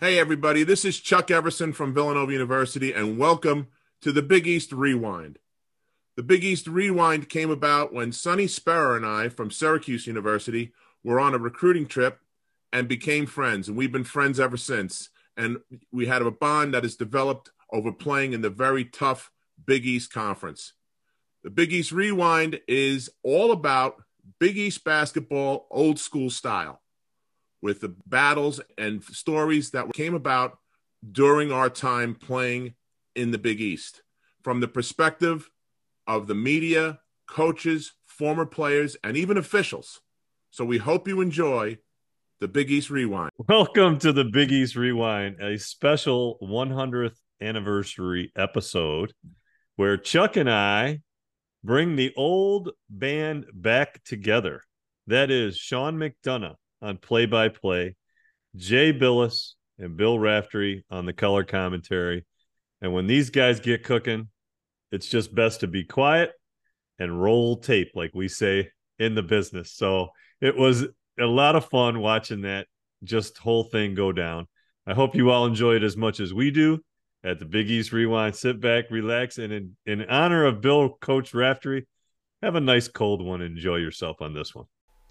Hey, everybody, this is Chuck Everson from Villanova University, and welcome to the Big East Rewind. The Big East Rewind came about when Sonny Spera and I from Syracuse University were on a recruiting trip and became friends, and we've been friends ever since. And we had a bond that has developed over playing in the very tough Big East Conference. The Big East Rewind is all about Big East basketball, old school style with the battles and stories that came about during our time playing in the Big East from the perspective of the media, coaches, former players, and even officials. So we hope you enjoy the Big East Rewind. Welcome to the Big East Rewind, a special 100th anniversary episode where Chuck and I bring the old band back together. That is Sean McDonough on play by play, Jay Bilas and Bill Raftery on the color commentary. And when these guys get cooking, it's just best to be quiet and roll tape, like we say in the business. So it was a lot of fun watching that just whole thing go down. I hope you all enjoy it as much as we do at the Big East Rewind. Sit back, relax, and in, in honor of Bill Coach Raftery, have a nice cold one. Enjoy yourself on this one.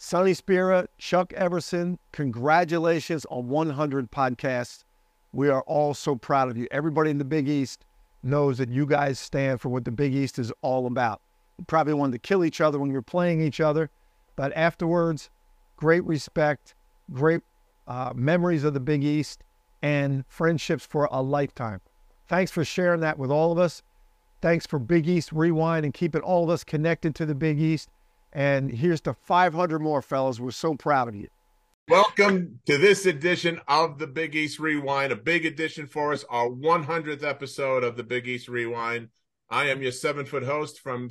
Sonny Spera, Chuck Everson, congratulations on 100 podcasts. We are all so proud of you. Everybody in the Big East knows that you guys stand for what the Big East is all about. You probably wanted to kill each other when you were playing each other, but afterwards, great respect, great uh, memories of the Big East, and friendships for a lifetime. Thanks for sharing that with all of us. Thanks for Big East Rewind and keeping all of us connected to the Big East. And here's to 500 more, fellas. We're so proud of you. Welcome to this edition of the Big East Rewind, a big edition for us, our 100th episode of the Big East Rewind. I am your seven foot host from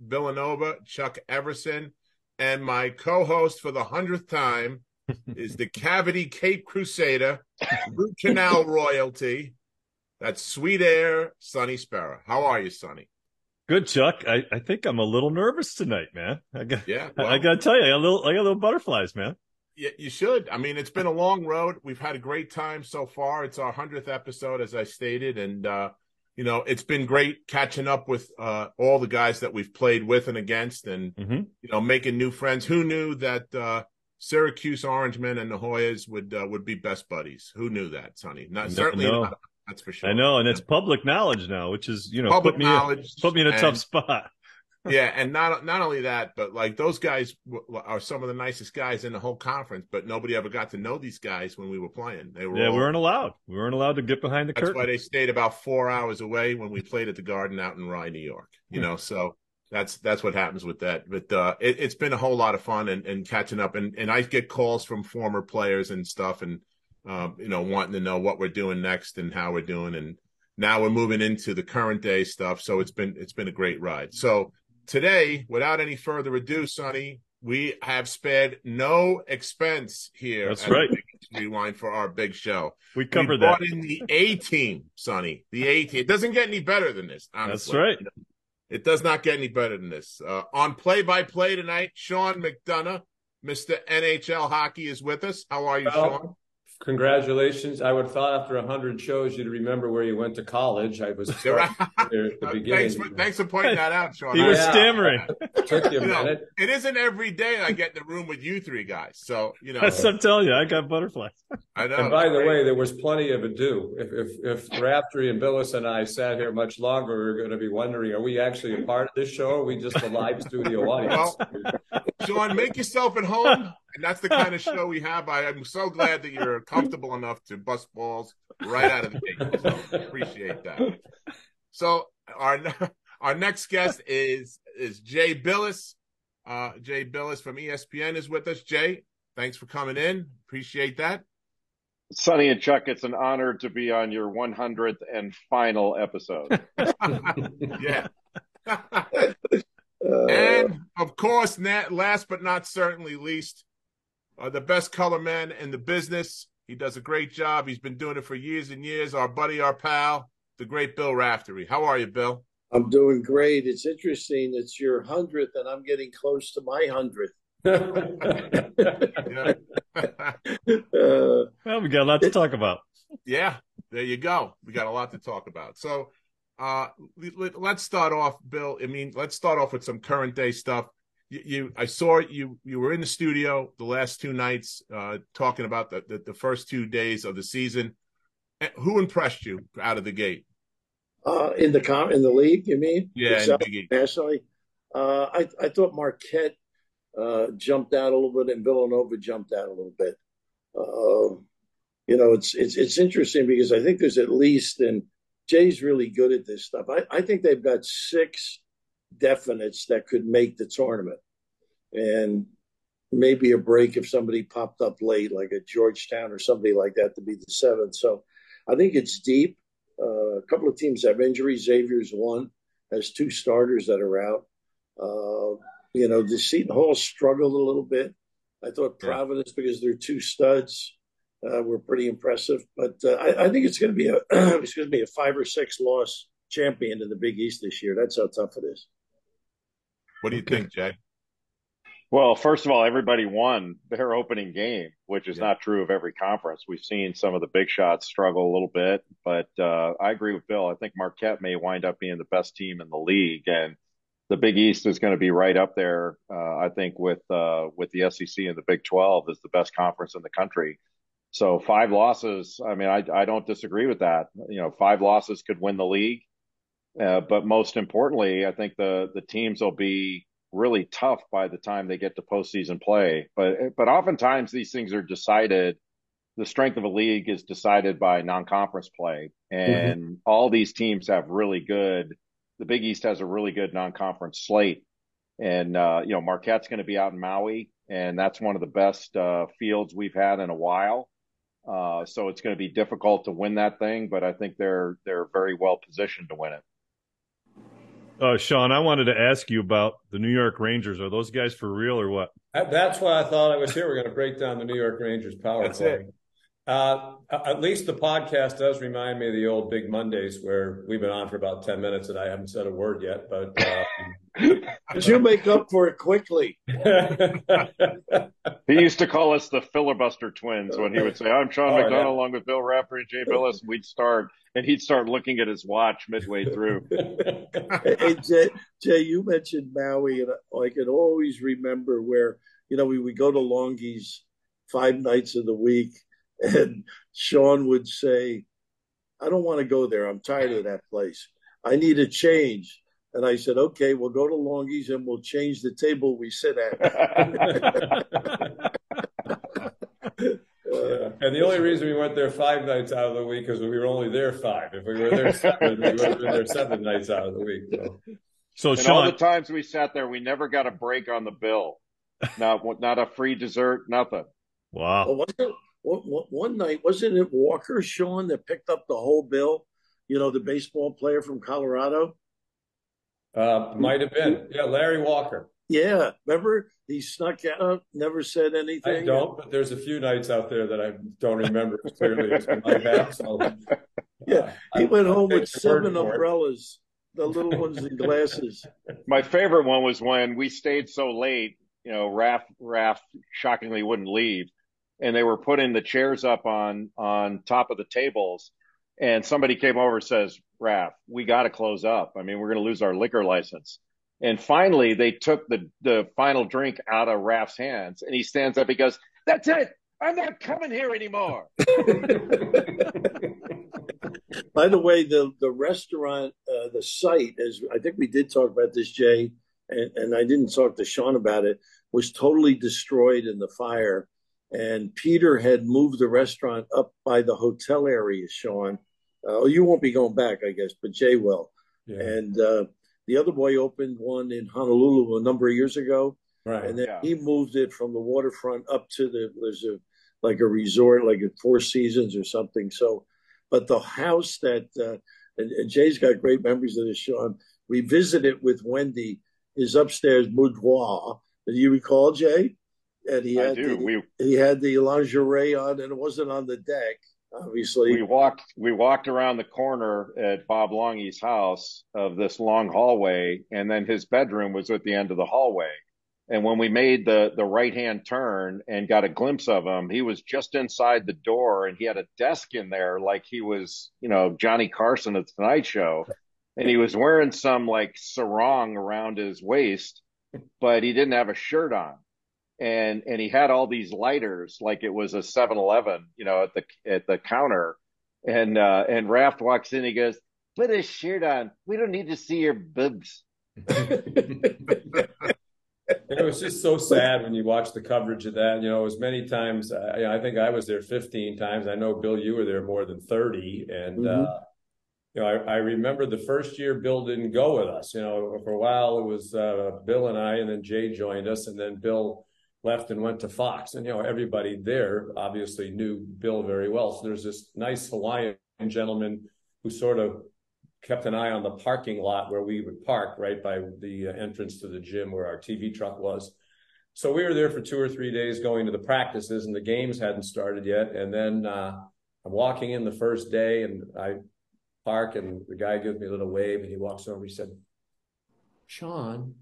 Villanova, Chuck Everson, and my co host for the 100th time is the Cavity Cape Crusader, Root Canal royalty. That's Sweet Air, Sonny Spera. How are you, Sonny? Good, Chuck. I, I think I'm a little nervous tonight, man. I got, Yeah, I, I got to tell you, I got a little, I got a little butterflies, man. Yeah, you should. I mean, it's been a long road. We've had a great time so far. It's our hundredth episode, as I stated, and uh, you know, it's been great catching up with uh, all the guys that we've played with and against, and Mhm. you know, making new friends. Who knew that uh, Syracuse Orangemen and the Hoyas would uh, would be best buddies? Who knew that, Sonny? Not No- certainly no. not. That's for sure. I know, and it's public knowledge now, which is you know Public put me knowledge put me in a and- tough spot. yeah, and not not only that, but like those guys w- are some of the nicest guys in the whole conference. But nobody ever got to know these guys when we were playing. They were Yeah, all, we weren't allowed. We weren't allowed to get behind the That's curtain. That's why they stayed about four hours away when we played at the Garden out in Rye, New York. You know, so that's that's what happens with that. But uh, it, it's been a whole lot of fun and, and catching up. And and I get calls from former players and stuff, and um, you know, wanting to know what we're doing next and how we're doing. And now we're moving into the current day stuff. So it's been it's been a great ride. So today, without any further ado, Sonny, we have spared no expense here. That's right. Rewind for our big show. we We covered that. in the A team, Sonny. The A team. It doesn't get any better than this. That's Honestly. right. It does not get any better than this. Uh, on play by play tonight, Sean McDonough, Mr. NHL Hockey, is with us. How are you, Sean? Well, congratulations. I would have thought after 100 shows you'd remember where you went to college. I was there at the Uh, beginning. thanks, for, thanks for pointing that out, Sean. He was Yeah. stammering. Took you a You know, minute. it isn't every day I get in the room with you three guys. So, you know, That's I'm telling you. I got butterflies. I know. And by the way, there was plenty of ado. If if if Raftery and Bilas and I sat here much longer, we are going to be wondering: Are we actually a part of this show? Or are we just a live studio audience? Well, Sean, make yourself at home. And that's the kind of show we have. I, I'm so glad that you're comfortable enough to bust balls right out of the gate. So appreciate that. So our our next guest is is Jay Bilas. Uh, Jay Bilas from ESPN is with us. Jay, thanks for coming in. Appreciate that. Sonny and Chuck, it's an honor to be on your 100th and final episode. yeah. Uh, and of course, na- last but not certainly least, uh, the best color man in the business. He does a great job. He's been doing it for years and years. Our buddy, our pal, the great Bill Raftery. How are you, Bill? I'm doing great. It's interesting. It's your hundredth, and I'm getting close to my hundredth. Uh, Well, we got a lot to talk about. Yeah, there you go. We got a lot to talk about. So, uh, let, us start off, Bill. I mean, let's start off with some current day stuff. You, you, I saw you. You were in the studio the last two nights, uh, talking about the, the, the first two days of the season. Who impressed you out of the gate? Uh, in the com in the league, you mean? Yeah, nationally. Uh, I I thought Marquette uh, jumped out a little bit, and Villanova jumped out a little bit. Uh, you know, it's it's it's interesting because I think there's at least, and Jay's really good at this stuff. I, I think they've got six definites that could make the tournament, and maybe a break if somebody popped up late, like a Georgetown or somebody like that, to be the seventh. So I think it's deep. Uh, a couple of teams have injuries. Xavier's one has two starters that are out. Uh, you know, the Seton Hall struggled a little bit. I thought Providence, because they're two studs, uh, were pretty impressive. But uh, I, I, think it's going to be a to be a five or six loss champion in the Big East this year. That's how tough it is. What do you think, Jay? Well, first of all, everybody won their opening game, which is yeah. not true of every conference. We've seen some of the big shots struggle a little bit, but uh, I agree with Bill. I think Marquette may wind up being the best team in the league, and the Big East is going to be right up there. Uh, I think with uh, with the SEC and the Big 12 is the best conference in the country. So five losses. I mean, I I don't disagree with that. You know, five losses could win the league, uh, but most importantly, I think the the teams will be really tough by the time they get to postseason play. But but oftentimes these things are decided. The strength of a league is decided by non-conference play, and mm-hmm. all these teams have really good. The Big East has a really good non-conference slate, and uh, you know Marquette's going to be out in Maui, and that's one of the best uh, fields we've had in a while. Uh, so it's going to be difficult to win that thing, but I think they're they're very well positioned to win it. Uh, Sean, I wanted to ask you about the New York Rangers. Are those guys for real or what? That's why I thought I was here. We're going to break down the New York Rangers power That's play. It. Uh, at least the podcast does remind me of the old Big Mondays where we've been on for about 10 minutes and I haven't said a word yet, but. But you make up for it quickly. he used to call us the filibuster twins when he would say, I'm Sean oh, McDonough yeah. along with Bill Raftery and Jay Bilas. And we'd start, and he'd start looking at his watch midway through. hey, Jay, Jay, you mentioned Maui, and I can always remember where, you know, we would go to Longhi's five nights of the week and Sean would say, I don't want to go there. I'm tired of that place. I need a change. And I said, okay, we'll go to Longhi's and we'll change the table we sit at. Yeah. And the only reason we went there five nights out of the week is we were only there five. If we were there seven, we would have been there seven nights out of the week. So, so and Sean, all the times we sat there, we never got a break on the bill. Not not a free dessert, nothing. Wow. Oh, well, one night wasn't it Walker Sean that picked up the whole bill? You know, the baseball player from Colorado. Uh, might have been, yeah, Larry Walker. Yeah, remember he snuck out, never said anything. I don't, but there's a few nights out there that I don't remember as clearly as my back. So, yeah, he went home with seven umbrellas, the little ones in glasses. My favorite one was when we stayed so late. You know, Raph Raph shockingly wouldn't leave, and they were putting the chairs up on on top of the tables. And somebody came over and says Raph we got to close up. I mean we're going to lose our liquor license. And finally they took the the final drink out of Raph's hands and he stands up he goes that's it. I'm not coming here anymore. By the way the the restaurant uh, the site as i think we did talk about this jay and, and i didn't talk to sean about it was totally destroyed in the fire and Peter had moved the restaurant up by the hotel area, Sean. Uh, you won't be going back, I guess, but Jay will. Yeah. And uh, the other boy opened one in Honolulu a number of years ago. Right. And then yeah. he moved it from the waterfront up to the there's a like a resort, like at Four Seasons or something. So, but the house that uh, and, and Jay's got great memories of this, Sean. We visited with Wendy his upstairs boudoir. Do you recall, Jay? And he had the, we, he had the lingerie on, and it wasn't on the deck. Obviously, we walked we walked around the corner at Bob Longhi's house of this long hallway, and then his bedroom was at the end of the hallway. And when we made the the right hand turn and got a glimpse of him, he was just inside the door and he had a desk in there like he was, you know, Johnny Carson at the Tonight Show. And he was wearing some like sarong around his waist, but he didn't have a shirt on. And and he had all these lighters like it was a 7-Eleven, you know, at the at the counter. And uh and Raft walks in, he goes, Put a shirt on. We don't need to see your boobs. it was just so sad when you watch the coverage of that. You know, as many times, I, I, think I was there 15 times. I know, Bill, you were there more than 30. And, mm-hmm. uh, you know, I, I, remember the first year Bill didn't go with us. You know, for a while it was uh, Bill and I, and then Jay joined us, and then Bill left and went to Fox. And, you know, everybody there obviously knew Bill very well. So there's this nice Hawaiian gentleman who sort of kept an eye on the parking lot where we would park right by the uh, entrance to the gym where our TV truck was. So we were there for two or three days going to the practices and the games hadn't started yet. And then uh, I'm walking in the first day and I park and the guy gives me a little wave and he walks over. He said, Sean,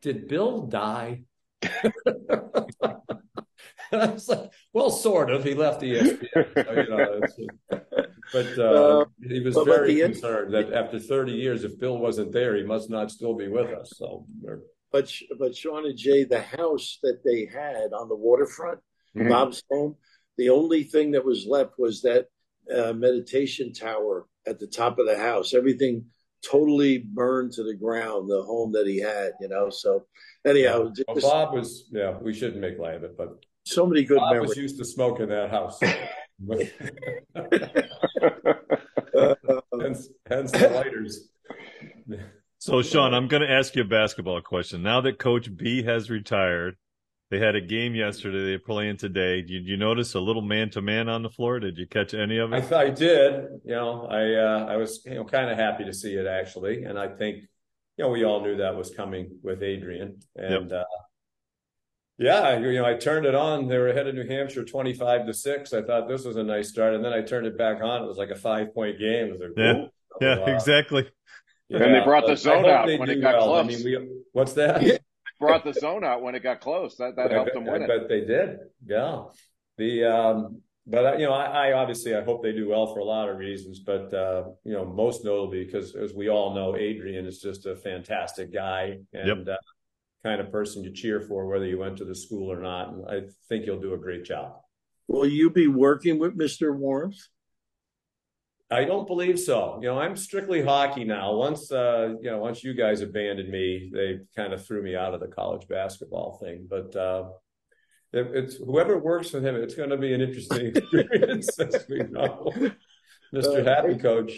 did Bill die? And I was like, well, sort of. He left ESPN. So, you know, but uh, uh, he was very concerned that after 30 years, if Bill wasn't there, he must not still be with us. So, but but Sean and Jay, the house that they had on the waterfront, mm-hmm. Bob's home, the only thing that was left was that uh, meditation tower at the top of the house. Everything totally burned to the ground. The home that he had, you know. So anyhow, well, just, Bob was yeah. We shouldn't make light of it, but so many good Bob memories. was used to smoke in that house. hence, hence the lighters. So, Sean, I'm going to ask you a basketball question. Now that Coach B has retired, they had a game yesterday. They're playing today. Did you notice a little man to man on the floor? Did you catch any of it? I, I did. You know, I uh, I was you know kind of happy to see it actually, and I think you know we all knew that was coming with Adrian, and yep. uh, yeah, you know, I turned it on. They were ahead of New Hampshire, twenty-five to six. I thought this was a nice start, and then I turned it back on. It was like a five-point game. Like, yeah, yeah, wow. exactly. Yeah, and they brought the zone out when it got well. close. I mean, we, what's that? brought the zone out when it got close. That that helped them win I it. But they did. Yeah. The um, but uh, you know, I, I, obviously I hope they do well for a lot of reasons, but uh, you know, most notably because as we all know, Adrian is just a fantastic guy, and yep. uh, kind of person to cheer for, whether you went to the school or not. And I think you'll do a great job. Will you be working with Mr. Warmth? I don't believe so. You know, I'm strictly hockey now. Once, uh, you know, once you guys abandoned me, they kind of threw me out of the college basketball thing. But uh, it, it's whoever works with him, it's going to be an interesting experience, as we know. Mr. Uh, Happy Coach.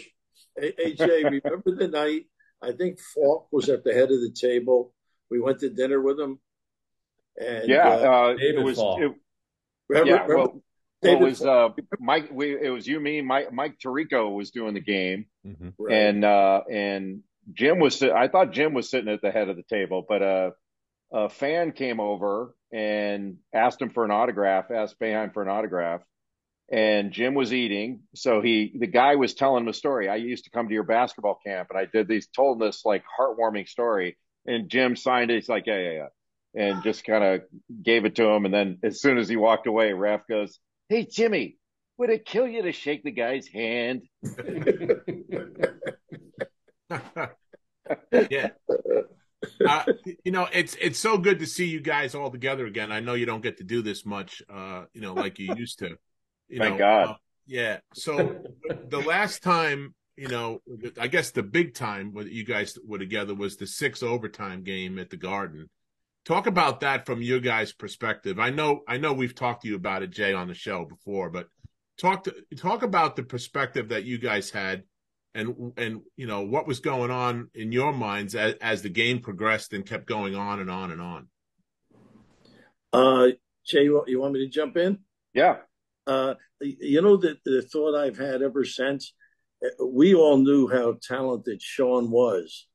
AJ, remember the night? I think Falk was at the head of the table we went to dinner with him. And yeah, uh, uh, it was. It, remember, yeah, remember well, it was uh, Mike. We, it was you, me, Mike. Mike Tirico was doing the game, mm-hmm. right. and uh, and Jim was. I thought Jim was sitting at the head of the table, but uh, a fan came over and asked him for an autograph. Asked Boeheim for an autograph, and Jim was eating. So he, the guy was telling him a story. I used to come to your basketball camp, and I did these, told him this like heartwarming story. And Jim signed it. He's like, yeah, yeah, yeah. And just kind of gave it to him. And then as soon as he walked away, Ref goes, Hey, Jimmy, would it kill you to shake the guy's hand? yeah. Uh, you know, it's it's so good to see you guys all together again. I know you don't get to do this much, uh, you know, like you used to. You Thank know, God. Uh, yeah. So the last time you know, I guess the big time when you guys were together was the six overtime game at the Garden. Talk about that from your guys' perspective. I know, I know, we've talked to you about it, Jay, on the show before, but talk to talk about the perspective that you guys had, and and you know what was going on in your minds as, as the game progressed and kept going on and on and on. Uh, Jay, you want me to jump in? Yeah. Uh, you know the the thought I've had ever since we all knew how talented Sean was.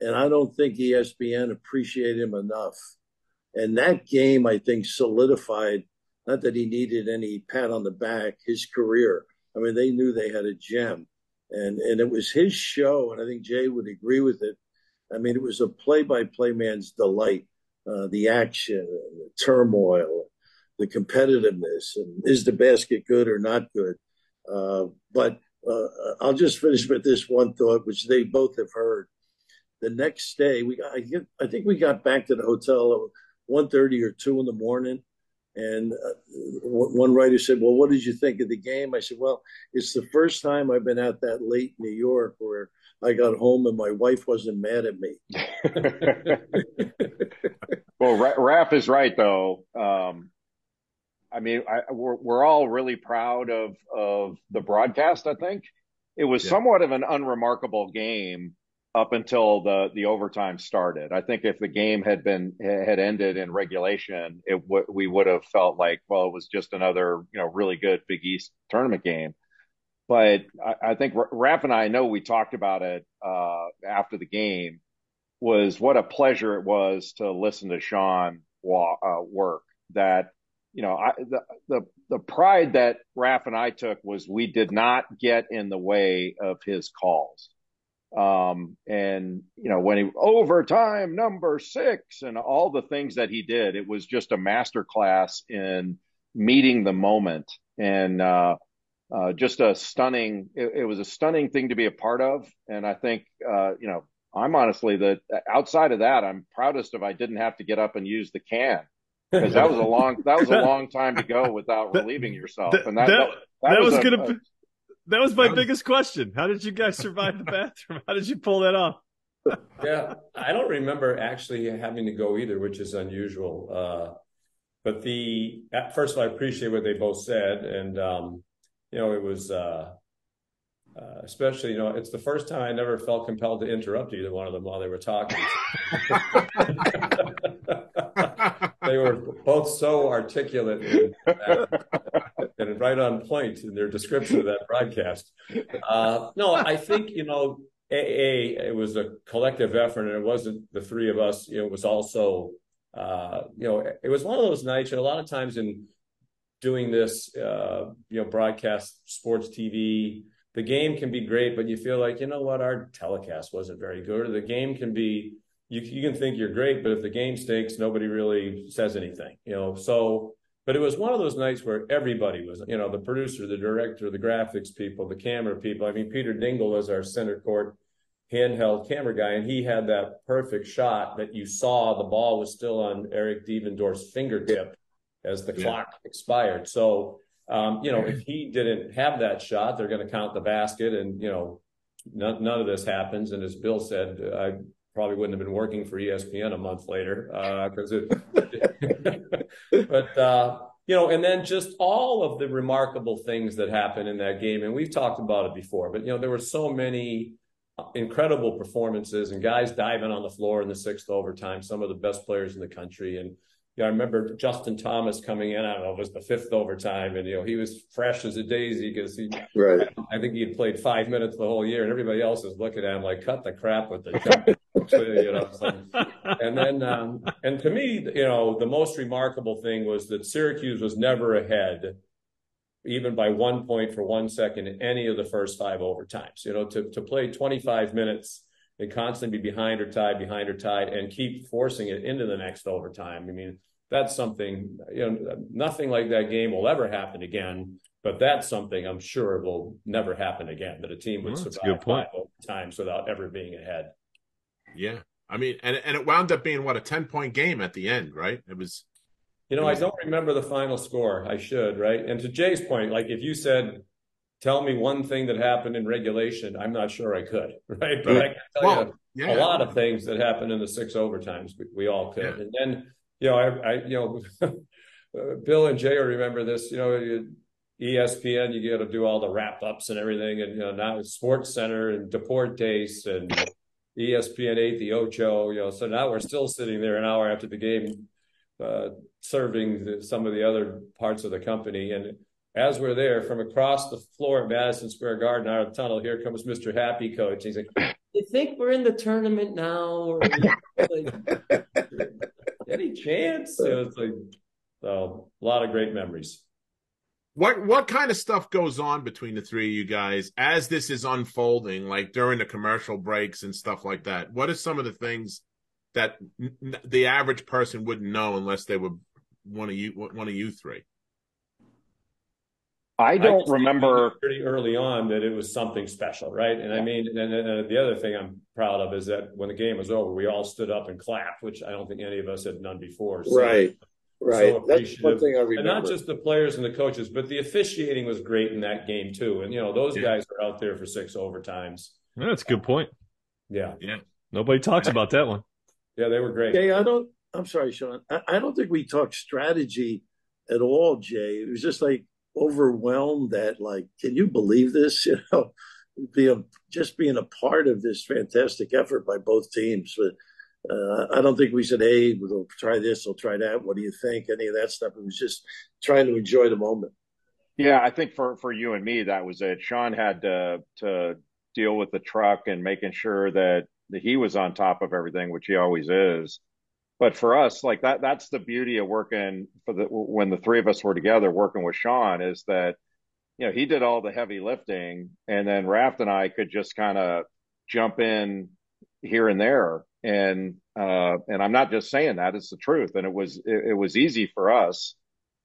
And I don't think ESPN appreciated him enough. And that game, I think, solidified, not that he needed any pat on the back, his career. I mean, they knew they had a gem. And, and it was his show. And I think Jay would agree with it. I mean, it was a play by play man's delight. uh, the action, the turmoil, the competitiveness, and is the basket good or not good? Uh, but uh, I'll just finish with this one thought, which they both have heard. The next day, we I, get, I think we got back to the hotel at 1.30 or 2 in the morning. And uh, one writer said, Well, what did you think of the game? I said, Well, it's the first time I've been out that late in New York where I got home and my wife wasn't mad at me. well, Raph is right, though. Um, I mean, I, we're, we're all really proud of, of the broadcast, I think. It was yeah. somewhat of an unremarkable game up until the the overtime started. I think if the game had been had ended in regulation, it w- we would have felt like well, it was just another you know really good Big East tournament game. But I, I think Raph and I know we talked about it uh, after the game. Was what a pleasure it was to listen to Sean wa- uh, work. That you know, I, the the the pride that Raph and I took was we did not get in the way of his calls um, and you know, when he overtime number six and all the things that he did, it was just a master class in meeting the moment and, uh, uh, just a stunning, it, it, was a stunning thing to be a part of. And I think, uh, you know, I'm honestly that outside of that, I'm proudest if I didn't have to get up and use the can because that was a long, that was a long time to go without relieving yourself. And that, that, that, that, was, was going to, that was my biggest question. How did you guys survive the bathroom? How did you pull that off? yeah, I don't remember actually having to go either, which is unusual. Uh, but the first of all, I appreciate what they both said, and um, you know, it was uh, uh, especially you know, it's the first time I never felt compelled to interrupt either one of them while they were talking. they were both so articulate and, and, right on point in their description of that broadcast. Uh, no, I think you know, a, a, it was a collective effort, and it wasn't the three of us. It was also, uh, you know, it was one of those nights. And a lot of times in doing this, uh, you know, broadcast sports TV. The game can be great, but you feel like, you know what, our telecast wasn't very good, or the game can be you you can think you're great, but if the game stinks, nobody really says anything, you know. So, but it was one of those nights where everybody was, you know, the producer, the director, the graphics people, the camera people. I mean, Peter Dingle was our center court handheld camera guy, and he had that perfect shot that you saw the ball was still on Eric Devendorf's fingertip as the yeah. clock expired. So, um, you know, if he didn't have that shot, they're going to count the basket, and you know, none, none of this happens. And as Bill said, I probably wouldn't have been working for ESPN a month later because uh, it. but uh, you know, and then just all of the remarkable things that happened in that game, and we've talked about it before. But you know, there were so many incredible performances and guys diving on the floor in the sixth overtime. Some of the best players in the country, and you know, I remember Justin Thomas coming in. I don't know, it was the fifth overtime, and you know, he was fresh as a daisy because he, right. I think he had played five minutes the whole year, and everybody else is looking at him like, "Cut the crap with the you know. So, and then, um, and to me, you know, the most remarkable thing was that Syracuse was never ahead, even by one point for one second in any of the first five overtimes. You know, to to play 25 minutes and constantly be behind or tied, behind or tied, and keep forcing it into the next overtime. I mean, that's something. You know, nothing like that game will ever happen again. But that's something I'm sure will never happen again. That a team would well, survive five times without ever being ahead. Yeah. I mean, and and it wound up being what a ten point game at the end, right? It was. You know, was... I don't remember the final score. I should, right? And to Jay's point, like if you said, "Tell me one thing that happened in regulation," I'm not sure I could, right? But I can tell well, you yeah. a lot of things that happened in the six overtimes. We, we all could, yeah. and then you know, I, I you know, Bill and Jay remember this. You know. ESPN, you got to do all the wrap ups and everything, and you know now Sports Center and Deportes and ESPN 8, the Ocho, you know, so now we're still sitting there an hour after the game, uh, serving the, some of the other parts of the company. And as we're there from across the floor at Madison Square Garden out of the tunnel, here comes Mr. Happy Coach. He's like, you think we're in the tournament now? Like, any chance? It was like, so a lot of great memories. What what kind of stuff goes on between the three of you guys as this is unfolding, like during the commercial breaks and stuff like that? What are some of the things that n- the average person wouldn't know unless they were one of you one of you three? I don't I remember pretty early on that it was something special, right? And I mean, and, and, the other thing I'm proud of is that when the game was over, we all stood up and clapped, which I don't think any of us had done before. So, right, right. So That's one thing I remember. And not just the players and the coaches, but the officiating was great in that game too. And you know, those yeah. guys are out there for six overtimes. Yeah, that's a good point. Yeah, yeah. Nobody talks about that one. Yeah, they were great. Jay, I don't. I'm sorry, Sean. I, I don't think we talked strategy at all, Jay. It was just like overwhelmed that like can you believe this you know be a, just being a part of this fantastic effort by both teams but uh, i don't think we said hey we'll try this we'll try that. What do you think? Any of that stuff. It was just trying to enjoy the moment. Yeah i think for for you and me that was it. Sean had to to deal with the truck and making sure that, he was on top of everything which he always is. But for us, like that, that's the beauty of working for the, when the three of us were together working with Sean is that, you know, he did all the heavy lifting and then Raft and I could just kind of jump in here and there. And, uh, and I'm not just saying that it's the truth. And it was, it, it was easy for us.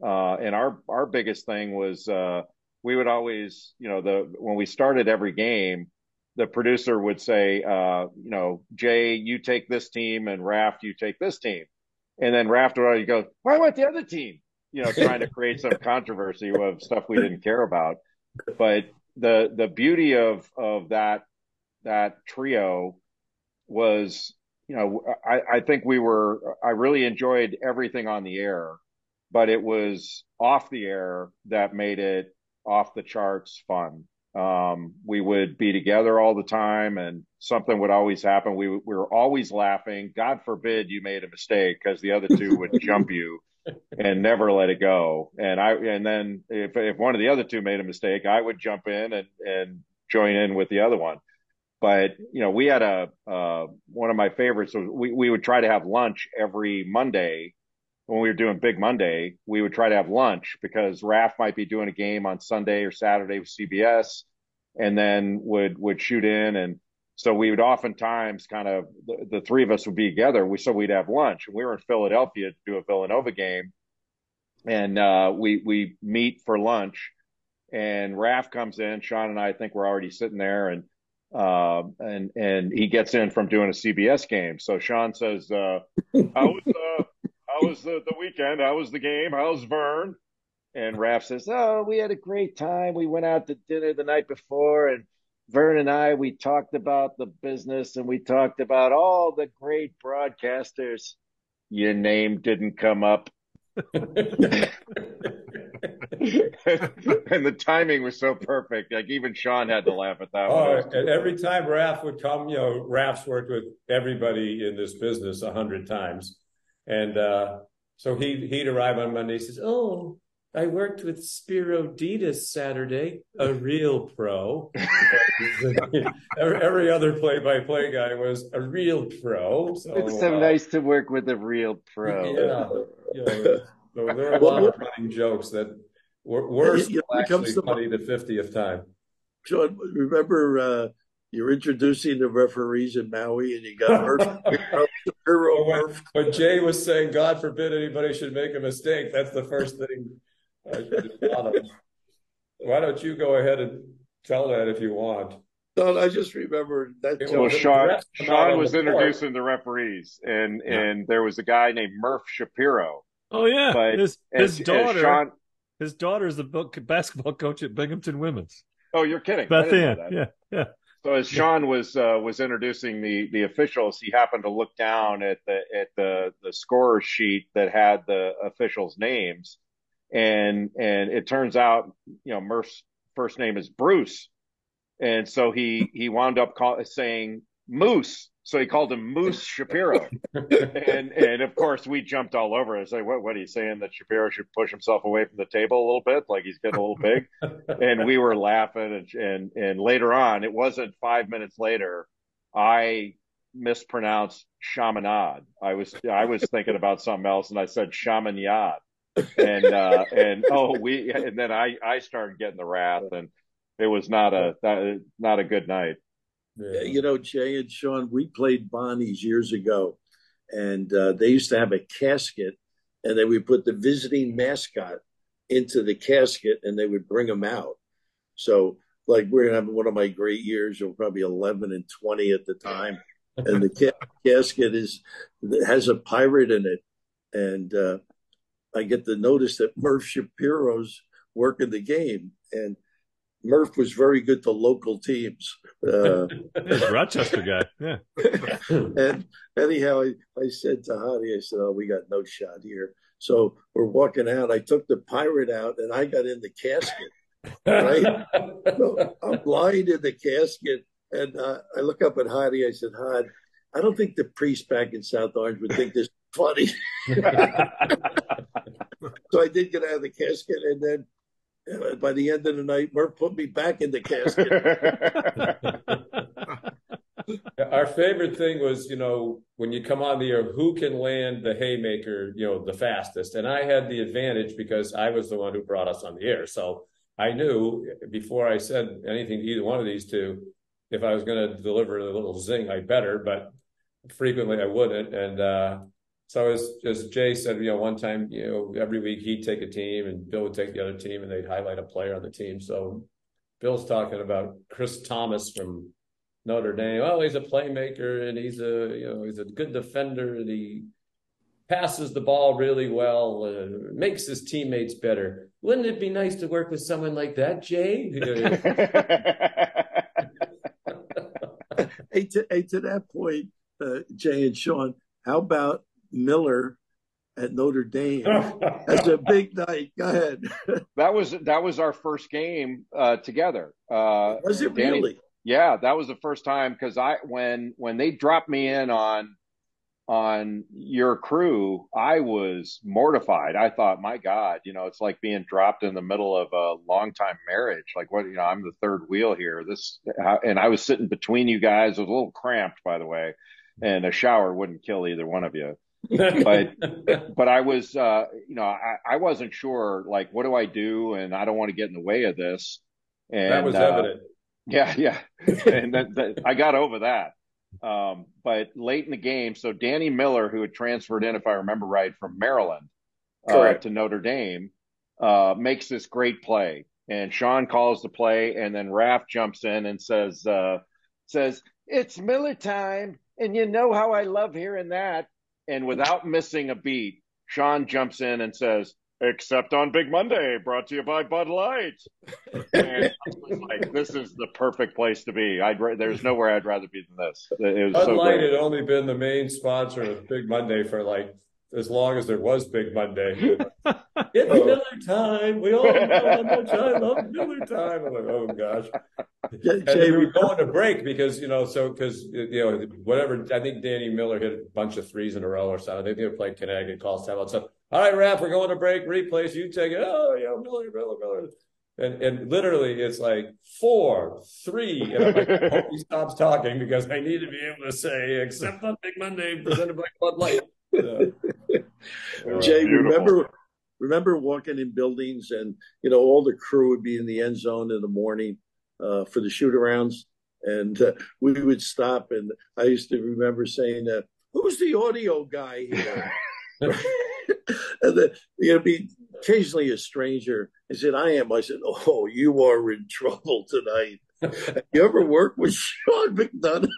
Uh, and our, our biggest thing was, uh, we would always, you know, the, when we started every game, the producer would say, uh, you know, Jay, you take this team, and Raft, you take this team, and then Raft would already go, why want the other team? You know, trying to create some controversy of stuff we didn't care about. But the the beauty of of that that trio was, you know, I, I think we were, I really enjoyed everything on the air, but it was off the air that made it off the charts fun. Um, we would be together all the time and something would always happen. We, we were always laughing. God forbid you made a mistake because the other two would jump you and never let it go. And I, and then if, if one of the other two made a mistake, I would jump in and, and join in with the other one. But, you know, we had a, uh, one of my favorites. We, we would try to have lunch every Monday when we were doing Big Monday, we would try to have lunch because Raf might be doing a game on Sunday or Saturday with CBS, and then would would shoot in, and so we would oftentimes kind of the, the three of us would be together. We so we'd have lunch, we were in Philadelphia to do a Villanova game, and uh, we we meet for lunch, and Raf comes in. Sean and I think we're already sitting there, and uh, and and he gets in from doing a CBS game. So Sean says, uh, "How was uh, how was the, the weekend? How was the game? How's Verne? And Raph says, Oh, we had a great time. We went out to dinner the night before, and Verne and I, we talked about the business and we talked about all the great broadcasters. Your name didn't come up. and the timing was so perfect. Like even Sean had to laugh at that. Oh, and every time Raph would come, you know, Raph's worked with everybody in this business a hundred times. And uh, so he he'd arrive on Monday. He says, "Oh, I worked with Spero Dedes Saturday, a real pro. every, other play-by-play guy was a real pro. So, it's so uh, nice to work with a real pro. Yeah, you know, so there are a lot of running jokes that were worse yeah, actually funny the fiftieth time. John, remember uh, you're introducing the referees in Maui, and you got Murph. when, when Jay was saying, "God forbid anybody should make a mistake," that's the first thing I should have thought of. Why don't you go ahead and tell that if you want? No, I just remember that. Well, Sean, Sean was the introducing the referees, and yeah. and there was a guy named Murph Shapiro. Oh yeah, but his his as, daughter. As Sean, his daughter is the basketball coach at Binghamton Women's. Oh, you're kidding! Beth Ann. Yeah, yeah. So as Sean was uh, was introducing the the officials, he happened to look down at the at the the scorer sheet that had the officials' names, and and it turns out you know Murph's first name is Bruce, and so he he wound up call, saying Moose so he called him Moose Shapiro, and and of course we jumped all over. It's like, what what are you saying that Shapiro should push himself away from the table a little bit, like he's getting a little big? and we were laughing, and and and later on, it wasn't five minutes later, I mispronounced shamanad. I was I was thinking about something else, and I said shamanad, and uh, and oh we and then I I started getting the wrath, and it was not a not a good night. Yeah. You know, Jay and Sean, we played Bonnie's years ago, and uh, they used to have a casket, and they would put the visiting mascot into the casket, and they would bring them out. So, like we're having one of my great years, you're probably 11 and 20 at the time, and the ca- casket is has a pirate in it, and uh, I get the notice that Murph Shapiro's working the game, and Murph was very good to local teams. Uh, Rochester guy, yeah. and anyhow, I, I said to Hadi, I said, "Oh, we got no shot here." So we're walking out. I took the pirate out, and I got in the casket. Right, so I'm lying in the casket, and uh, I look up at Hadi. I said, "Hadi, I don't think the priest back in South Orange would think this funny." so I did get out of the casket, and then by the end of the night, Murph put me back in the casket. Our favorite thing was, you know, when you come on the air, who can land the haymaker, you know, the fastest. And I had the advantage because I was the one who brought us on the air. So I knew before I said anything to either one of these two, if I was going to deliver a little zing, I better, but frequently I wouldn't. And uh, so as, as Jay said, you know, one time, you know, every week he'd take a team and Bill would take the other team and they'd highlight a player on the team. So Bill's talking about Chris Thomas from Notre Dame. Oh, he's a playmaker and he's a you know he's a good defender and he passes the ball really well, uh, makes his teammates better. Wouldn't it be nice to work with someone like that, Jay? hey, to, hey, to that point, uh, Jay and Sean, how about Miller at Notre Dame? That's a big night. Go ahead. that was that was our first game uh, together. Uh, was it Danny, really? Yeah, that was the first time because I when when they dropped me in on on your crew, I was mortified. I thought, my God, you know, it's like being dropped in the middle of a long time marriage. Like what, you know, I'm the third wheel here. This, and I was sitting between you guys. It was a little cramped, by the way, and a shower wouldn't kill either one of you. But but I was uh, you know I, I wasn't sure like what do I do and I don't want to get in the way of this and that was uh, evident yeah, yeah. and that, that, I got over that. Um, but late in the game, so Danny Miller, who had transferred in, if I remember right, from Maryland uh, to Notre Dame, uh, makes this great play. And Sean calls the play, and then Raph jumps in and says, uh, says, it's Miller time. And you know how I love hearing that. And without missing a beat, Sean jumps in and says, except on Big Monday, brought to you by Bud Light. and like, this is the perfect place to be. I'd there's nowhere I'd rather be than this. It Bud so Light great. had only been the main sponsor of Big Monday for like as long as there was Big Monday. it's Miller time. We all know how much I love Miller time. I'm like, oh gosh. and we were going to break because you know, so because you know, whatever. I think Danny Miller hit a bunch of threes in a row or something. I think they were playing Connecticut, calls timeout. So all right, Raph, we're going to break, replays. You take it. Oh, yeah, Miller, Miller, Miller. And, and literally, it's like four, three. And I'm like, I hope he stops talking because I need to be able to say, except on Big Monday, presented by Bud Light. Jay, remember remember walking in buildings and you know all the crew would be in the end zone in the morning uh, for the shoot arounds and uh, we would stop and i used to remember saying uh, who's the audio guy here and then you know, be occasionally a stranger. I said, I am. I said, Oh, you are in trouble tonight. you ever work with Sean McDonough?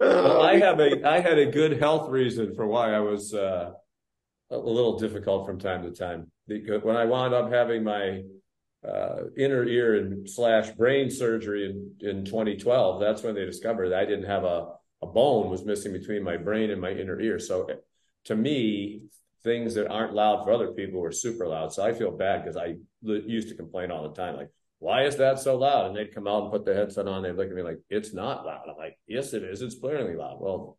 Well, I have a I had a good health reason for why I was uh, a little difficult from time to time. Because when I wound up having my uh, inner ear and slash brain surgery in, in 2012, that's when they discovered that I didn't have a a bone was missing between my brain and my inner ear. So to me, things that aren't loud for other people were super loud. So I feel bad because I used to complain all the time, like, why is that so loud? And they'd come out and put the headset on. They'd look at me like, it's not loud. I'm like, yes, it is. It's clearly loud. Well,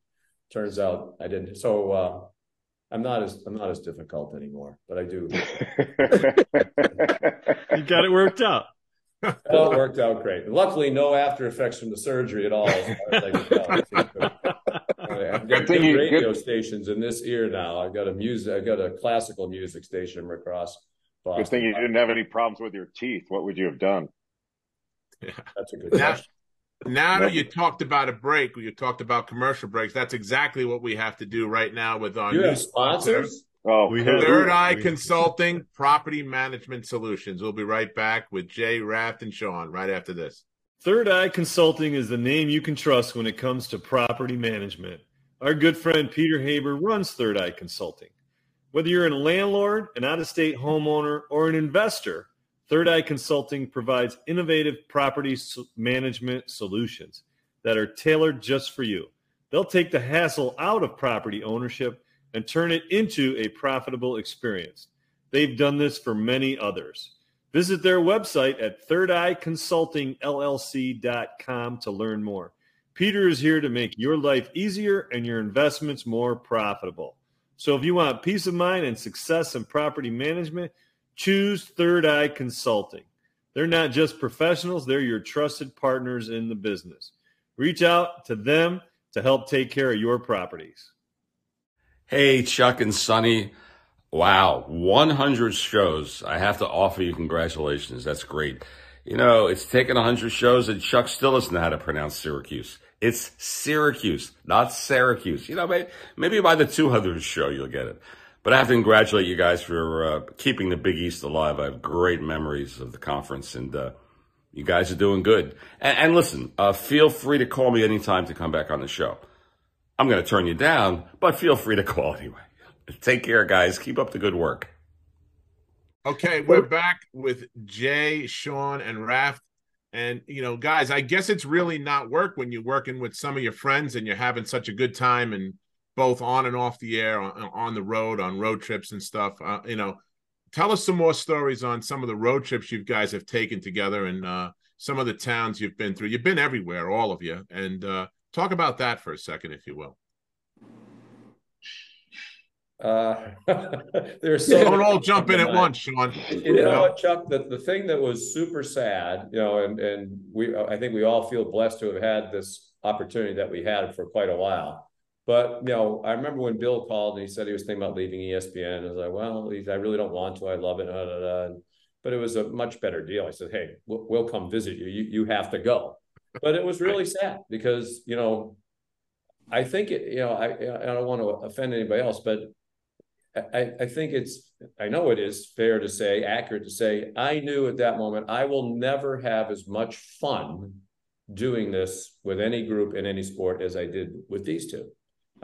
turns out I didn't. So uh, I'm not as I'm not as difficult anymore, but I do. you got it worked out. Well, it worked out great. Luckily, no after effects from the surgery at all. I've got two radio good. stations in this ear now. I've got a music, I've got a classical music station across Boston. Good thing you didn't have any problems with your teeth. What would you have done? Yeah. That's a good question. now that you talked about a break, you talked about commercial breaks. That's exactly what we have to do right now with our You new have sponsors? Oh, We have- Third Eye we- Consulting Property Management Solutions. We'll be right back with Jay, Raft, and Sean right after this. Third Eye Consulting is the name you can trust when it comes to property management. Our good friend Peter Haber runs Third Eye Consulting. Whether you're a landlord, an out of state homeowner, or an investor, Third Eye Consulting provides innovative property management solutions that are tailored just for you. They'll take the hassle out of property ownership and turn it into a profitable experience. They've done this for many others. Visit their website at thirdeyeconsultingllc.com to learn more. Peter is here to make your life easier and your investments more profitable. So if you want peace of mind and success in property management, choose Third Eye Consulting. They're not just professionals, they're your trusted partners in the business. Reach out to them to help take care of your properties. Hey, Chuck and Sonny. Wow, 100 shows. I have to offer you congratulations. That's great. You know, it's taken 100 shows and Chuck still doesn't know how to pronounce Syracuse. It's Syracuse, not Syracuse. You know, maybe, maybe by the 200th show you'll get it. But I have to congratulate you guys for uh, keeping the Big East alive. I have great memories of the conference and uh, you guys are doing good. And, and listen, uh, feel free to call me anytime to come back on the show. I'm going to turn you down, but feel free to call anyway. Take care, guys. Keep up the good work. Okay, we're back with Jay, Sean, and Raft. And, you know, guys, I guess it's really not work when you're working with some of your friends and you're having such a good time and both on and off the air, on, on the road, on road trips and stuff. Uh, you know, tell us some more stories on some of the road trips you guys have taken together and uh, some of the towns you've been through. You've been everywhere, all of you. And uh, talk about that for a second, if you will. Uh, there's so Don't all jump in at once, Sean. You know Chuck? The, the thing that was super sad, you know, and, and we, I think we all feel blessed to have had this opportunity that we had for quite a while. But, you know, I remember when Bill called and he said he was thinking about leaving ESPN. I was like, well, I really don't want to. I love it. Da, da, da. But it was a much better deal. I said, hey, we'll, we'll come visit you. you. You have to go. But it was really sad because, you know, I think it, you know, I, I don't want to offend anybody else, but I, I think it's, I know it is fair to say, accurate to say, I knew at that moment, I will never have as much fun doing this with any group in any sport as I did with these two.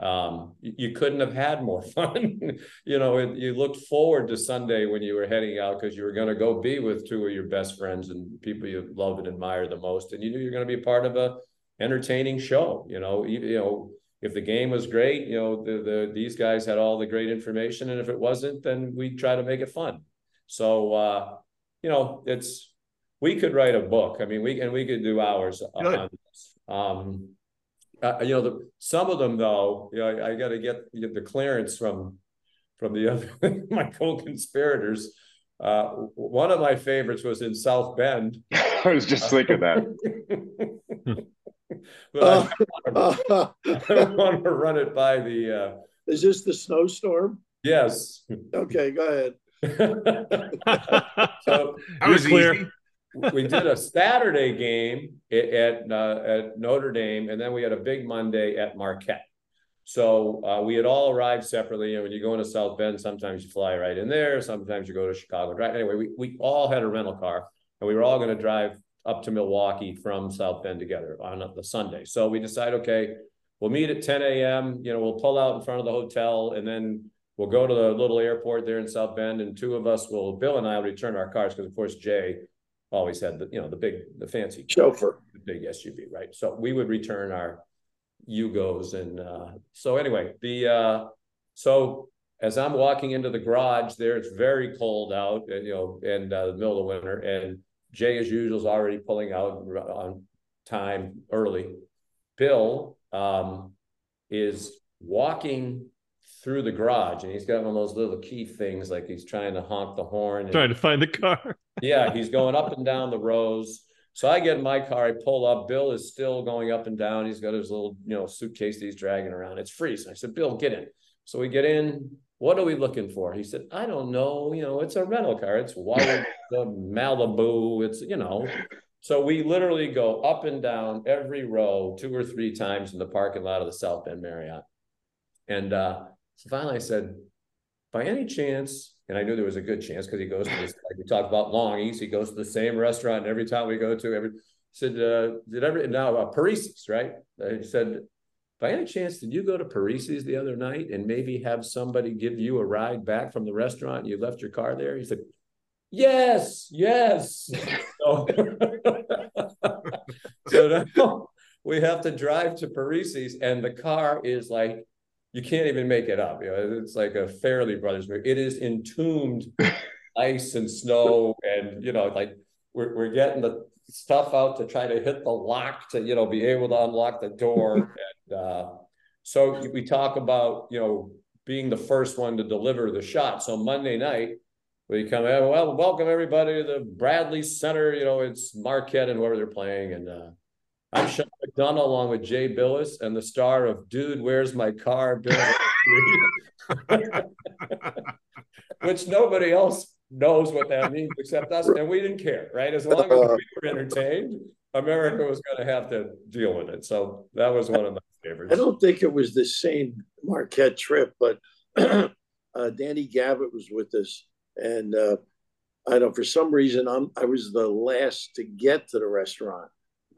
Um, you, couldn't have had more fun. you know, it, you looked forward to Sunday when you were heading out because you were going to go be with two of your best friends and people you love and admire the most, and you knew you're going to be part of a entertaining show. You know, you, you know if the game was great, you know, the, the these guys had all the great information, and if it wasn't, then we try to make it fun. So, uh, you know, it's we could write a book. I mean, we and we could do hours Good. on this. Um, uh, you know, the, some of them though, you know, I, I got to get, get the clearance from from the other my co-conspirators. Uh, one of my favorites was in South Bend. I was just thinking that. but Uh, I, uh, I want to run it by the uh, is this the snowstorm? yes. Okay, go ahead. so That was clear. easy. we did a Saturday game at at, uh, at Notre Dame, and then we had a big Monday at Marquette. So uh, we had all arrived separately. And when you go into South Bend, sometimes you fly right in there. Sometimes you go to Chicago. Right? Anyway, we, we all had a rental car, and we were all going to drive up to Milwaukee from South Bend together on the Sunday. So we decide, okay, we'll meet at 10 a.m. You know, we'll pull out in front of the hotel, and then we'll go to the little airport there in South Bend, and two of us will, Bill and I will return our cars because, of course, Jay always had the, you know, the big, the fancy Chauffeur. the big SUV, right? So we would return our Yugos. And uh, so anyway, the uh, so as I'm walking into the garage there, it's very cold out, and, you know, in uh, the middle of winter, and Jay, as usual, is already pulling out on time early. Bill um, is walking through the garage, and he's got one of those little key things, like he's trying to honk the horn. and- Trying to find the car. yeah, he's going up and down the rows. So I get in my car, I pull up. Bill is still going up and down. He's got his little, you know, suitcase that he's dragging around. It's freezing. I said, Bill, get in. So we get in. What are we looking for? He said, I don't know. You know, it's a rental car. It's the Malibu. It's, you know, So we literally go up and down every row two or three times in the parking lot of the South Bend Marriott. And uh, so finally I said, by any chance, and I knew there was a good chance because he goes to this, like we talked about Longhi's, he goes to the same restaurant every time we go to every said, uh, did every now uh, Parisi's, right? He said, by any chance, did you go to Parisi's the other night and maybe have somebody give you a ride back from the restaurant? You left your car there? He said, Yes, yes. so, so now we have to drive to Parisi's, and the car is like you can't even make it up. You know, it's like a Farrelly Brothers movie. It is entombed ice and snow, and you know, like we're we're getting the stuff out to try to hit the lock to you know be able to unlock the door. and uh, so we talk about you know being the first one to deliver the shot. So Monday night we come in. Well, welcome everybody to the Bradley Center. You know, it's Marquette and whoever they're playing, and uh, I'm Sean McDonough along with Jay Bilas and the star of Dude, Where's My Car? Which nobody else knows what that means except us, and we didn't care, right? As long as we were entertained, America was going to have to deal with it. So that was one of my favorites. I don't think it was the same Marquette trip, but uh, Danny Gavitt was with us, and uh, I don't. For some reason, I'm I was the last to get to the restaurant,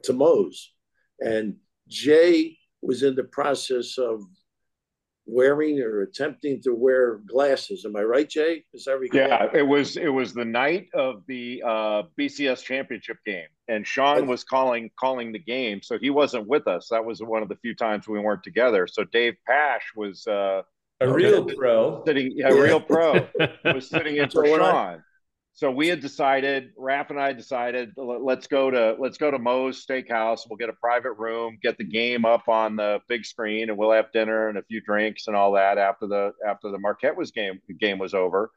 to Moe's, and Jay was in the process of wearing or attempting to wear glasses. Am I right, Jay? Is that recall? Yeah, it was it was the night of the uh, BCS championship game, and Sean was calling calling the game, so he wasn't with us. That was one of the few times we weren't together. So Dave Pasch was uh, a real pro sitting, a yeah. real pro was sitting in for Sean so we had decided, Raph and I decided, let's go to let's go to Moe's Steakhouse. We'll get a private room, get the game up on the big screen, and we'll have dinner and a few drinks and all that after the after the Marquette was game game was over.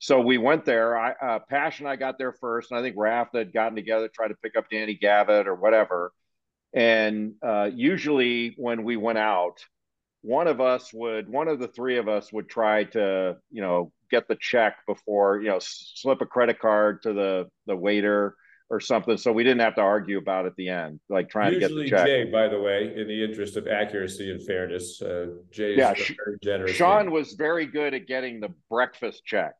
So we went there. I uh, Pasch and I got there first, and I think Raph had gotten together, tried to pick up Danny Gavitt or whatever. And uh, usually when we went out, one of us would, one of the three of us would try to, you know, get the check before you know slip a credit card to the the waiter or something so we didn't have to argue about it at the end like trying Usually to get the check. Jay by the way in the interest of accuracy and fairness uh, jay yeah, very generous. Sean was very good at getting the breakfast check.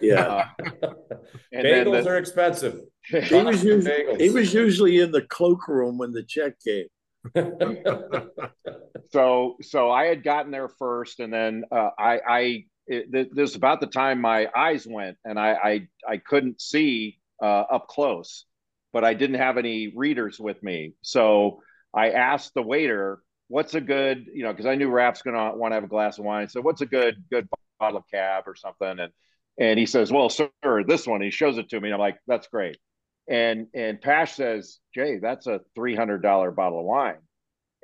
Yeah. Uh, bagels the, are expensive. He was, usually, he was usually in the cloakroom when the check came so so i had gotten there first and then uh, i i it, this about the time my eyes went and I I, I couldn't see uh, up close, but I didn't have any readers with me. So I asked the waiter, "What's a good you know?" Because I knew Raph's gonna want to have a glass of wine. So what's a good good bottle of cab or something? And and he says, "Well, sir, this one." He shows it to me, and I'm like, "That's great." And and Pasch says, "Jay, that's a three hundred dollar bottle of wine."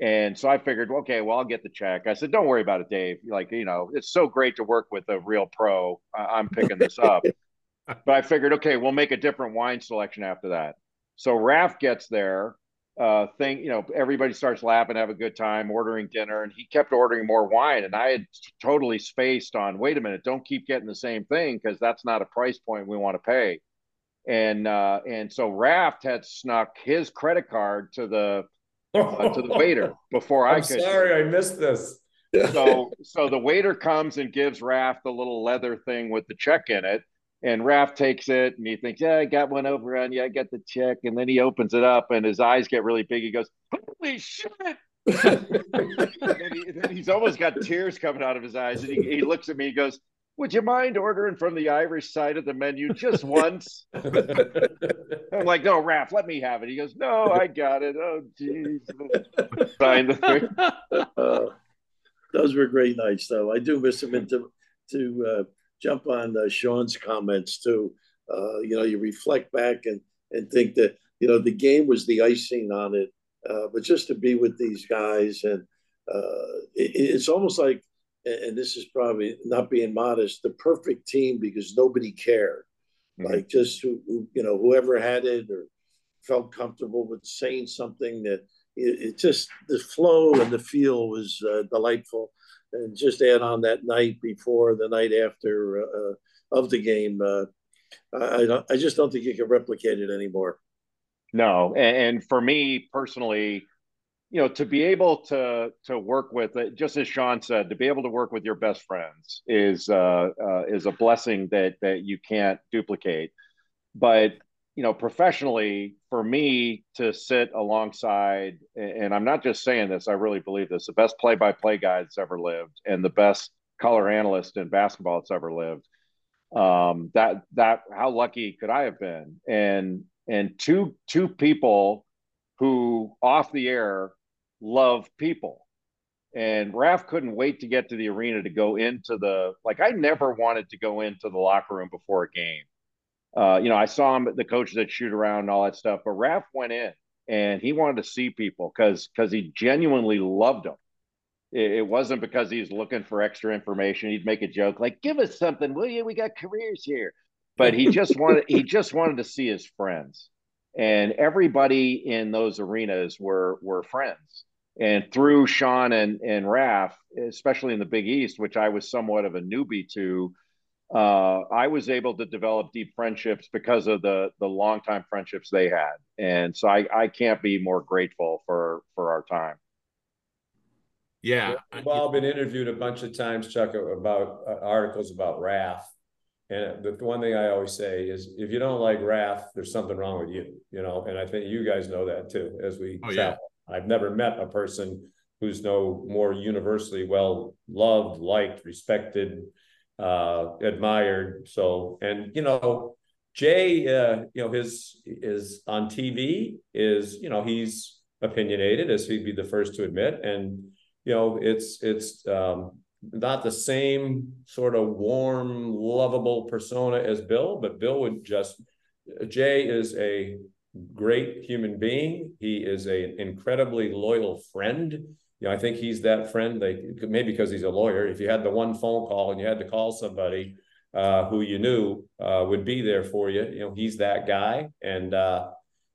And so I figured, okay, well, I'll get the check. I said, don't worry about it, Dave. Like, you know, it's so great to work with a real pro. I'm picking this up. but I figured, okay, we'll make a different wine selection after that. So Raph gets there, uh, thing, you know, everybody starts laughing, have a good time, ordering dinner, and he kept ordering more wine. And I had totally spaced on, wait a minute, don't keep getting the same thing because that's not a price point we want to pay. And uh, and so Raft had snuck his credit card to the uh, to the waiter before I could. Sorry, I missed this. So, so the waiter comes and gives Raft the little leather thing with the check in it, and Raft takes it and he thinks, "Yeah, I got one over on you. I got the check." And then he opens it up, and his eyes get really big. He goes, "Holy shit!" then, he, he's almost got tears coming out of his eyes, and he, he looks at me. He goes, would you mind ordering from the Irish side of the menu just once? I'm like, no, Raph, let me have it. He goes, no, I got it. Oh, jeez. Sign the thing. Uh, those were great nights, though. I do miss him. And to, to uh, jump on uh, Sean's comments, too, uh, you know, you reflect back and, and think that, you know, the game was the icing on it. Uh, but just to be with these guys, and uh, it, it's almost like and this is probably not being modest, the perfect team because nobody cared. Mm-hmm. Like just who, who, you know, whoever had it or felt comfortable with saying something that it, it just the flow and the feel was uh, delightful. And just add on that night before the night after uh, uh of the game, uh, I, I, I just don't think you can replicate it anymore. No, and, and for me personally, you know, to be able to to work with, just as Sean said, to be able to work with your best friends is uh, uh, is a blessing that that you can't duplicate. But you know, professionally, for me to sit alongside, and I'm not just saying this, I really believe this, the best play-by-play guy that's ever lived, and the best color analyst in basketball that's ever lived. Um, that that how lucky could I have been? And and two two people who off the air love people. And Raf couldn't wait to get to the arena to go into the like. I never wanted to go into the locker room before a game. Uh, you know, I saw him, the coaches that shoot around and all that stuff, but Raf went in and he wanted to see people because because he genuinely loved them. It, it wasn't because he was looking for extra information. He'd make a joke like, "Give us something, will you? We got careers here." But he just wanted he just wanted to see his friends, and everybody in those arenas were were friends and through Sean and and Raf, especially in the Big East, which I was somewhat of a newbie to, uh, I was able to develop deep friendships because of the the longtime friendships they had, and so I I can't be more grateful for for our time. Yeah, we've all been interviewed a bunch of times, Chuck, about uh, articles about Raf. And the one thing I always say is, if you don't like Raf, there's something wrong with you, you know. And I think you guys know that too, as we oh, travel. Yeah I've never met a person who's no more universally well loved, liked, respected, uh, admired. So, and you know, Jay, uh, you know, his is on TV is you know he's opinionated as he'd be the first to admit, and you know it's it's um, not the same sort of warm, lovable persona as Bill, but Bill would just Jay is a great human being. He is an incredibly loyal friend. You know, I think he's that friend. Like maybe because he's a lawyer. If you had the one phone call and you had to call somebody uh, who you knew uh, would be there for you, you know, he's that guy. And uh,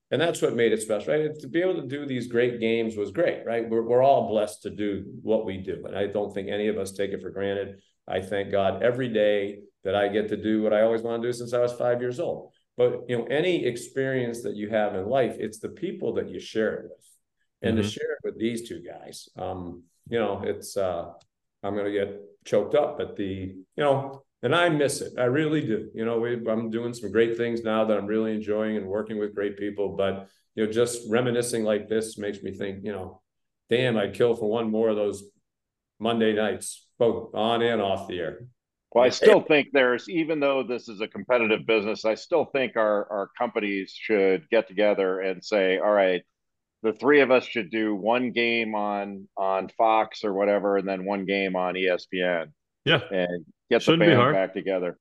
and that's what made it special. Right? To be able to do these great games was great. Right? We're we're all blessed to do what we do, and I don't think any of us take it for granted. I thank God every day that I get to do what I always want to do since I was five years old. But you know, any experience that you have in life, it's the people that you share it with, and mm-hmm. to share it with these two guys, um, you know, it's uh, I'm gonna get choked up at the, you know, and I miss it. I really do. You know, we, I'm doing some great things now that I'm really enjoying and working with great people. But you know, just reminiscing like this makes me think, you know, damn, I'd kill for one more of those Monday nights, both on and off the air. Well, I still think there's, even though this is a competitive business, I still think our, our companies should get together and say, all right, the three of us should do one game on on Fox or whatever, and then one game on ESPN. Yeah, and get Shouldn't the band back together.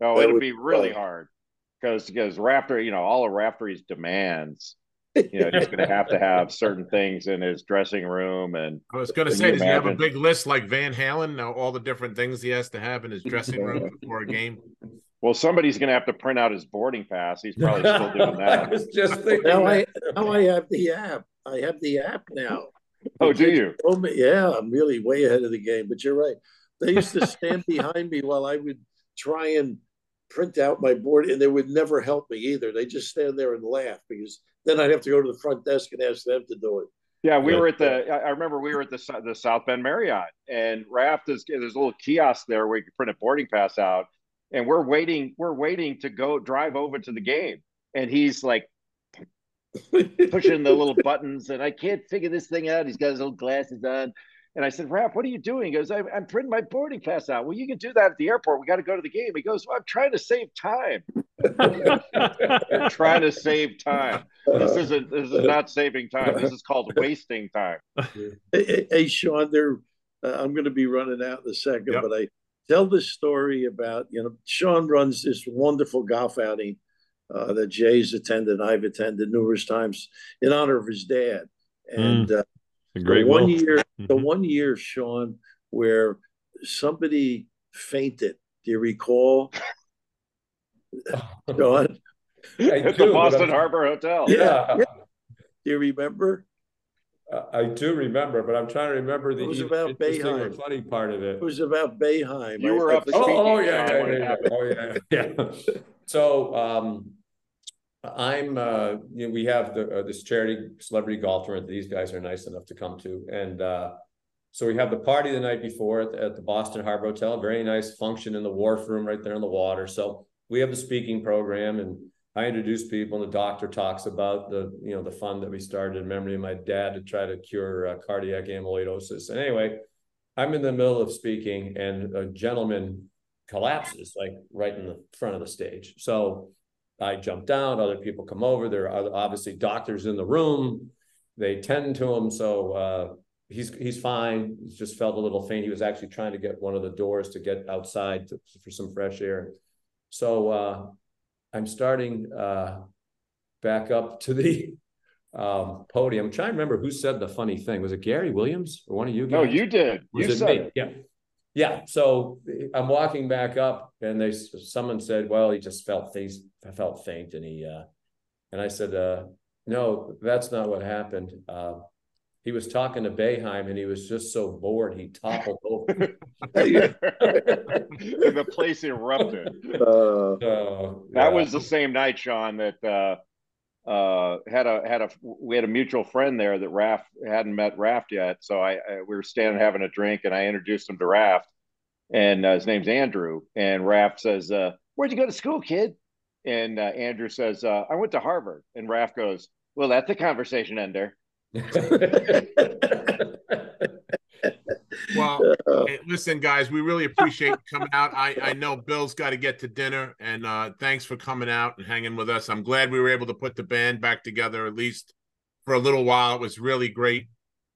No, it would be really hard because because Rafter, you know, all of Raftery's demands you know, he's going to have to have certain things in his dressing room. And I was going to say, does he have a big list like Van Halen? Now, all the different things he has to have in his dressing room before a game. Well, somebody's going to have to print out his boarding pass. He's probably still doing that. I was just thinking. Now I now I have the app. I have the app now. Oh, do you? Oh, yeah, I'm really way ahead of the game. But you're right. They used to stand behind me while I would try and print out my board, and they would never help me either. They just stand there and laugh because then I'd have to go to the front desk and ask them to do it. Yeah, we were at the. I remember we were at the the South Bend Marriott, and Raft is there's a little kiosk there where you can print a boarding pass out, and we're waiting. We're waiting to go drive over to the game, and he's like pushing the little buttons, and I can't figure this thing out. He's got his little glasses on, and I said, Raf, what are you doing? He goes, I'm, I'm printing my boarding pass out. Well, you can do that at the airport. We got to go to the game. He goes, Well, I'm trying to save time. trying to save time. This isn't. This is not saving time. This is called wasting time. Hey, hey Sean, there. Uh, I'm going to be running out in a second, yep. but I tell this story about you know Sean runs this wonderful golf outing uh, that Jay's attended. I've attended numerous times in honor of his dad, and mm. uh, great the one year, mm-hmm. the one year, Sean, where somebody fainted. Do you recall? Sean? At the Boston Harbor Hotel. Yeah. yeah. Do you remember? Uh, I do remember, but I'm trying to remember the it was about Boeheim. funny part of it. It was about Boeheim. You were up. Oh, oh, yeah, yeah, yeah, yeah. Oh yeah, yeah. so um, I'm, uh, you know, we have the, uh, this charity celebrity golf tournament that these guys are nice enough to come to. And, uh, so we have the party the night before at the, at the Boston Harbor Hotel, very nice function in the wharf room right there in the water. So we have the speaking program and I introduce people and the doctor talks about the, you know, the fund that we started in memory of my dad to try to cure uh, cardiac amyloidosis. And anyway, I'm in the middle of speaking and a gentleman collapses like right in the front of the stage. So I jump down, other people come over. There are obviously doctors in the room. They tend to him. So uh, he's he's fine. He just felt a little faint. He was actually trying to get one of the doors to get outside to, for some fresh air. So uh, I'm starting uh, back up to the um, podium. I'm trying to remember who said the funny thing. Was it Gary Williams or one of you guys? No, you did. Was you it said me? it. Yeah. Yeah. So I'm walking back up and they someone said, well, he just felt things felt faint and he uh and I said, uh, no, that's not what happened. Uh, he was talking to Boeheim and he was just so bored he toppled over. the place erupted. Uh, So, That yeah. was the same night, Sean, that uh, uh, had a had a we had a mutual friend there that Raft hadn't met Raft yet. So I, I we were standing having a drink, and I introduced him to Raft, and uh, his name's Andrew. And Raft says, uh, "Where'd you go to school, kid?" And uh, Andrew says, uh, "I went to Harvard." And Raft goes, "Well, that's a conversation ender." Well, hey, listen, guys, we really appreciate you coming out. I, I know Bill's got to get to dinner, and uh, thanks for coming out and hanging with us. I'm glad we were able to put the band back together at least for a little while. It was really great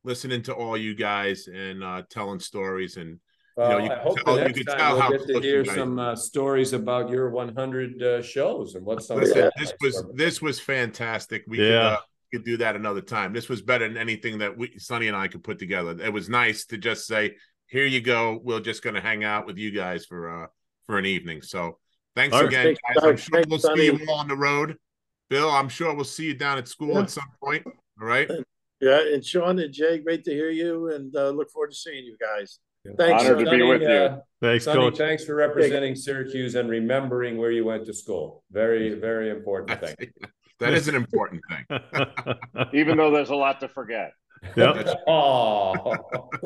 listening to all you guys and uh, telling stories. And Well, You know, you I hope tell- the you next can time tell we'll how get to hear some uh, stories about your 100 uh, shows and what some listen, the this was this was fantastic. We could, Yeah. uh, could do that another time. This was better than anything that we Sonny and I could put together. It was nice to just say, "Here you go. We're just going to hang out with you guys for uh for an evening." So thanks All right. again, Thanks, guys. I'm sure Thanks, we'll see you all on the road. Bill, I'm sure we'll see you down at school Yeah. at some point. All right. yeah, and Sean and Jay, great to hear you, and uh, look forward to seeing you guys. Yeah. Thanks, Honored to be Sonny, with you. uh, Thanks, Sonny, Coach. thanks for representing Syracuse and remembering where you went to school. Very, very important thing. That is an important thing. Even though there's a lot to forget. Yep. oh,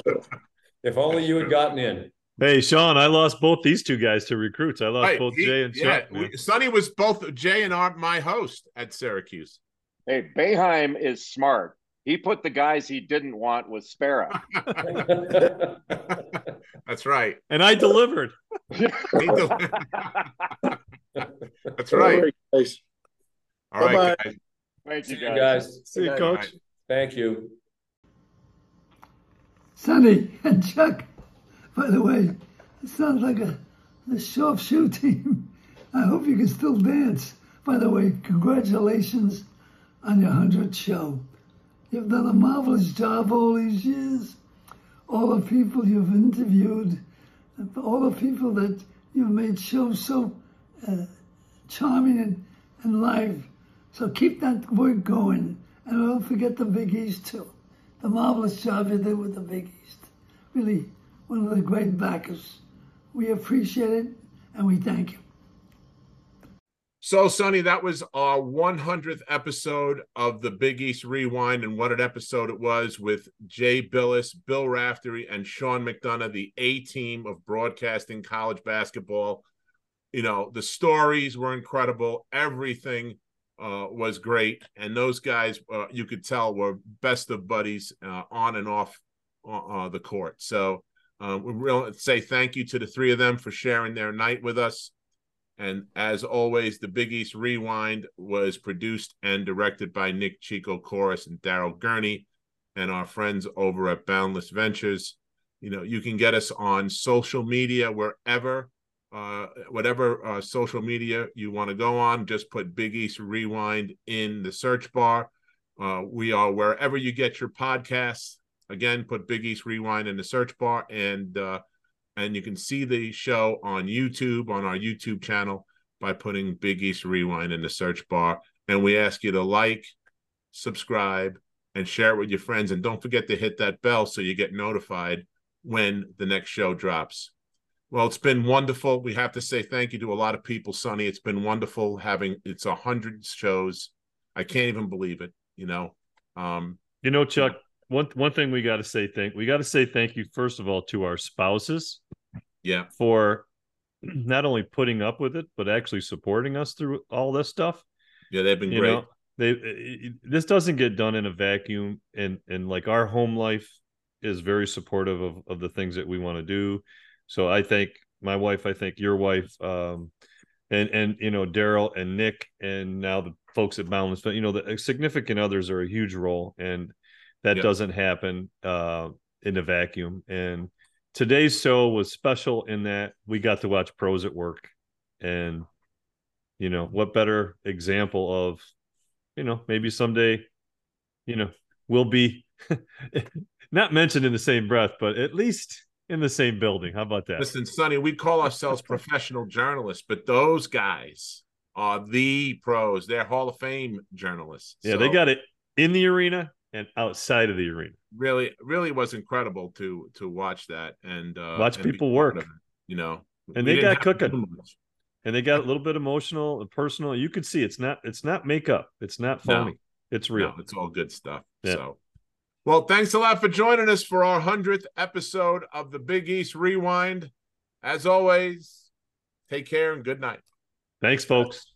if only you had gotten in. Hey, Sean, I lost both these two guys to recruits. I lost Right, both he- Jay and yeah, Chuck. man. we, Sonny was both Jay and our, my host at Syracuse. Hey, Boeheim is smart. He put the guys he didn't want with Spera. That's right. and I delivered. Del- That's right. Guys. All right, Bye-bye. guys. Thank you you guys. guys. See you, Coach. All right. Thank you. Sonny and Chuck, by the way, it sounds like a, a sharpshoot team. I hope you can still dance. By the way, congratulations on your 100th show. You've done a marvelous job all these years. All the people you've interviewed, all the people that you've made shows so uh, charming and, and live. So keep that work going. And don't forget the Big East, too. The marvelous job you did with the Big East. Really, one of the great backers. We appreciate it and we thank you. So, Sonny, that was our 100th episode of the Big East Rewind, and what an episode it was with Jay Bilas, Bill Raftery, and Sean McDonough, the A team of broadcasting college basketball. You know, the stories were incredible. Everything uh, was great. And those guys, uh, you could tell, were best of buddies uh, on and off uh, uh, the court. So, uh, we really say thank you to the three of them for sharing their night with us. And as always, the Big East Rewind was produced and directed by Nick Chico Chorus and Daryl Gurney and our friends over at Boundless Ventures. You know, you can get us on social media wherever, uh, whatever uh, social media you want to go on. Just put Big East Rewind in the search bar. Uh, we are wherever you get your podcasts. Again, put Big East Rewind in the search bar and uh, and you can see the show on YouTube on our YouTube channel by putting Big East Rewind in the search bar. And we ask you to like, subscribe, and share it with your friends. And don't forget to hit that bell so you get notified when the next show drops. Well, it's been wonderful. We have to say thank you to a lot of people, Sonny. It's been wonderful having it's a hundred shows. I can't even believe it. You know, um, you know, Chuck. One one thing we got to say thank we got to say thank you first of all to our spouses. Yeah, for not only putting up with it, but actually supporting us through all this stuff. Yeah, they've been you great. Know, they this doesn't get done in a vacuum, and and like our home life is very supportive of of the things that we want to do. So I think my wife, I think your wife, um, and and you know Daryl and Nick, and now the folks at Boundless, you know the significant others are a huge role, and that yep. doesn't happen uh, in a vacuum. And today's show was special in that we got to watch pros at work, and you know what better example of you know maybe someday you know we'll be not mentioned in the same breath, but at least in the same building. How about that? Listen, Sonny, we call ourselves professional journalists, but those guys are the pros. They're Hall of Fame journalists. Yeah, so they got it in the arena and outside of the arena. Really, really was incredible to to watch that and uh, watch and people work. It, you know, and they got cooking. And they got a little bit emotional and personal. You could see it's not it's not makeup. It's not phony. No, it's real. No, it's all good stuff. Yeah. So well, thanks a lot for joining us for our 100th episode of the Big East Rewind. As always, take care and good night. Thanks, folks.